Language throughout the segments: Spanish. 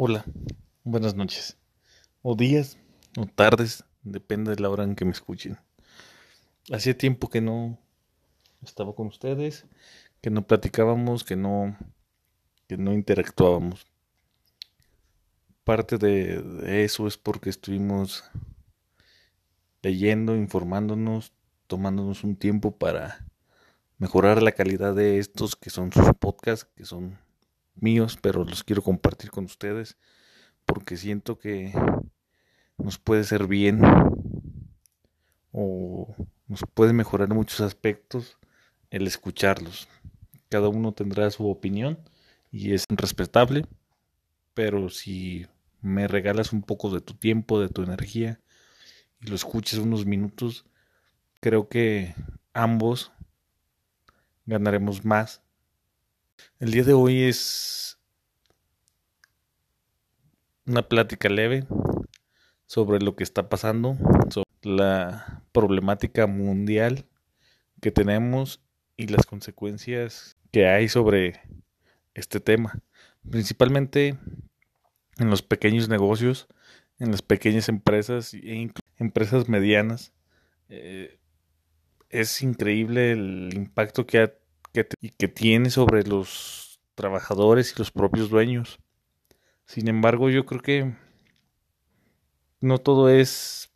Hola, buenas noches, o días, o tardes, depende de la hora en que me escuchen. Hacía tiempo que no estaba con ustedes, que no platicábamos, que no, que no interactuábamos. Parte de, de eso es porque estuvimos leyendo, informándonos, tomándonos un tiempo para mejorar la calidad de estos que son sus podcasts, que son míos, pero los quiero compartir con ustedes porque siento que nos puede ser bien o nos puede mejorar muchos aspectos el escucharlos. Cada uno tendrá su opinión y es respetable, pero si me regalas un poco de tu tiempo, de tu energía y lo escuches unos minutos, creo que ambos ganaremos más el día de hoy es una plática leve sobre lo que está pasando, sobre la problemática mundial que tenemos y las consecuencias que hay sobre este tema, principalmente en los pequeños negocios, en las pequeñas empresas e empresas medianas. Eh, es increíble el impacto que ha y que tiene sobre los trabajadores y los propios dueños. Sin embargo, yo creo que no todo es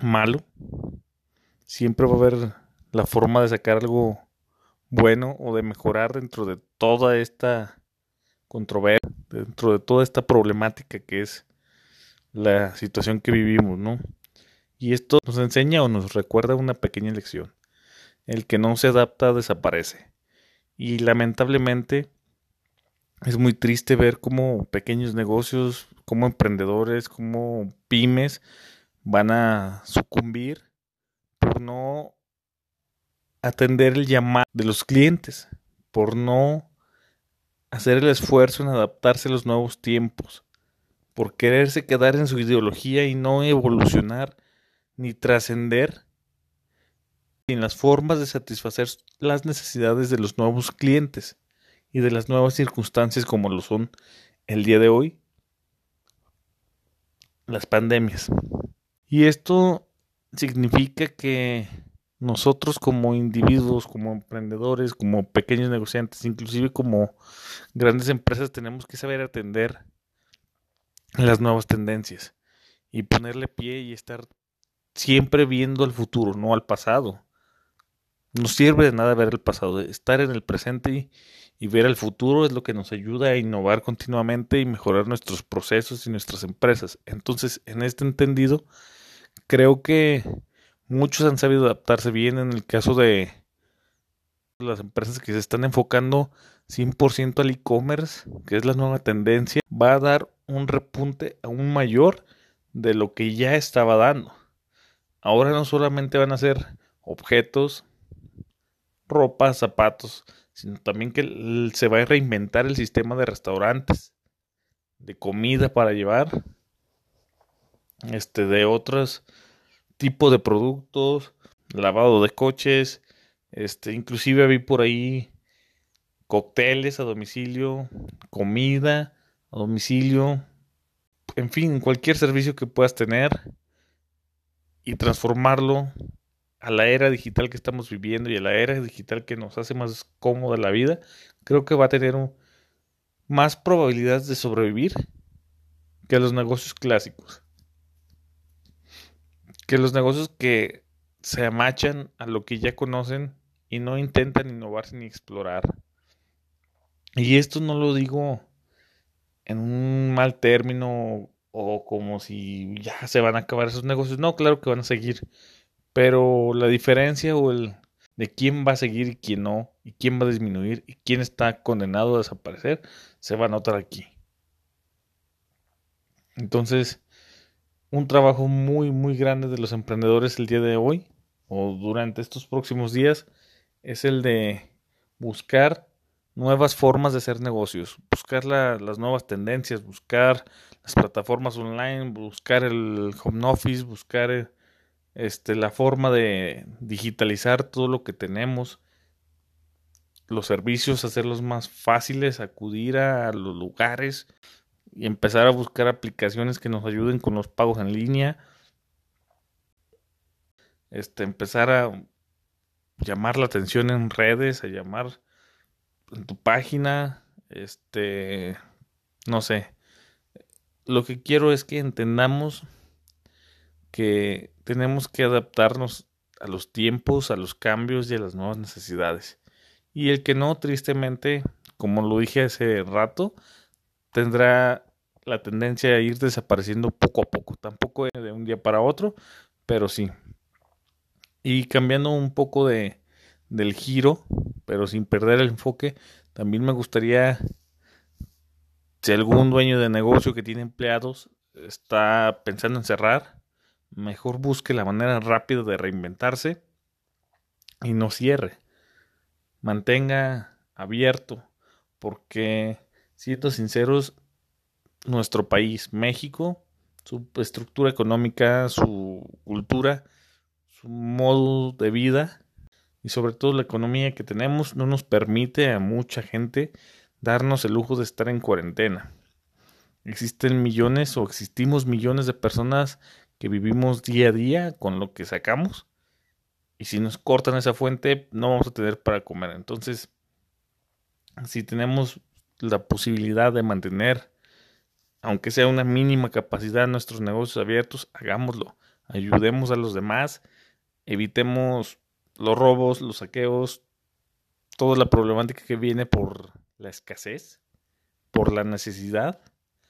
malo. Siempre va a haber la forma de sacar algo bueno o de mejorar dentro de toda esta controversia, dentro de toda esta problemática que es la situación que vivimos, ¿no? Y esto nos enseña o nos recuerda una pequeña lección. El que no se adapta desaparece. Y lamentablemente es muy triste ver cómo pequeños negocios, como emprendedores, como pymes van a sucumbir por no atender el llamado de los clientes, por no hacer el esfuerzo en adaptarse a los nuevos tiempos, por quererse quedar en su ideología y no evolucionar ni trascender en las formas de satisfacer las necesidades de los nuevos clientes y de las nuevas circunstancias como lo son el día de hoy las pandemias. Y esto significa que nosotros como individuos, como emprendedores, como pequeños negociantes, inclusive como grandes empresas, tenemos que saber atender las nuevas tendencias y ponerle pie y estar siempre viendo al futuro, no al pasado. No sirve de nada ver el pasado, estar en el presente y, ver el futuro es lo que nos ayuda a innovar continuamente y mejorar nuestros procesos y nuestras empresas. Entonces, en este entendido, creo que muchos han sabido adaptarse bien en el caso de las empresas que se están enfocando 100% al e-commerce, que es la nueva tendencia, va a dar un repunte aún mayor de lo que ya estaba dando. Ahora no solamente van a ser objetos, ropa, zapatos, sino también que se va a reinventar el sistema de restaurantes, de comida para llevar, este, de otros tipos de productos, lavado de coches, este, inclusive vi por ahí cócteles a domicilio, comida a domicilio, en fin, cualquier servicio que puedas tener y transformarlo a la era digital que estamos viviendo y a la era digital que nos hace más cómoda la vida, creo que va a tener más probabilidades de sobrevivir que los negocios clásicos. Que los negocios que se amachan a lo que ya conocen y no intentan innovarse ni explorar. Y esto no lo digo en un mal término o como si ya se van a acabar esos negocios. No, claro que van a seguir pero la diferencia o el de quién va a seguir y quién no, y quién va a disminuir y quién está condenado a desaparecer, se va a notar aquí. Entonces, un trabajo muy, muy grande de los emprendedores el día de hoy o durante estos próximos días es el de buscar nuevas formas de hacer negocios, buscar las nuevas tendencias, buscar las plataformas online, buscar el home office, buscar este, la forma de digitalizar todo lo que tenemos, los servicios, hacerlos más fáciles, acudir a los lugares, y empezar a buscar aplicaciones que nos ayuden con los pagos en línea. Este, empezar a llamar la atención en redes, a llamar en tu página, este, no sé. Lo que quiero es que entendamos que tenemos que adaptarnos a los tiempos, a los cambios y a las nuevas necesidades. Y el que no, tristemente, como lo dije hace rato, tendrá la tendencia a ir desapareciendo poco a poco. Tampoco de un día para otro, pero sí. Y cambiando un poco de, del giro, pero sin perder el enfoque, también me gustaría, si algún dueño de negocio que tiene empleados está pensando en cerrar, mejor busque la manera rápida de reinventarse y no cierre. Mantenga abierto, porque siendo sinceros, nuestro país, México, su estructura económica, su cultura, su modo de vida y sobre todo la economía que tenemos no nos permite a mucha gente darnos el lujo de estar en cuarentena. Existen millones o existimos millones de personas que vivimos día a día con lo que sacamos y si nos cortan esa fuente no vamos a tener para comer. Entonces, si tenemos la posibilidad de mantener aunque sea una mínima capacidad nuestros negocios abiertos, hagámoslo. Ayudemos a los demás, evitemos los robos, los saqueos, toda la problemática que viene por la escasez, por la necesidad.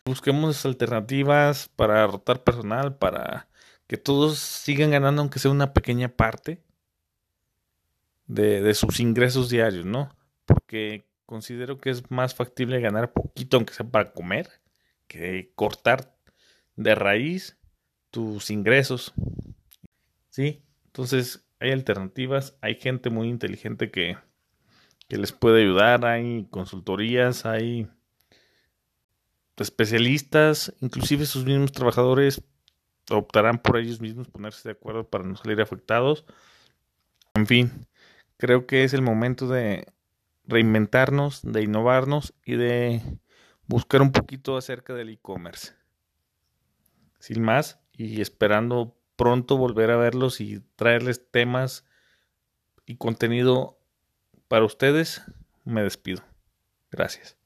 Busquemos alternativas para rotar personal, para que todos sigan ganando, aunque sea una pequeña parte de, sus ingresos diarios, ¿no? Porque considero que es más factible ganar poquito, aunque sea para comer, que cortar de raíz tus ingresos. ¿Sí? Entonces hay alternativas, hay gente muy inteligente que, que les puede ayudar, hay consultorías, hay especialistas, inclusive sus mismos trabajadores optarán por ellos mismos ponerse de acuerdo para no salir afectados. En fin, creo que es el momento de reinventarnos, de innovarnos y de buscar un poquito acerca del e-commerce. Sin más, y esperando pronto volver a verlos y traerles temas y contenido para ustedes, me despido. Gracias.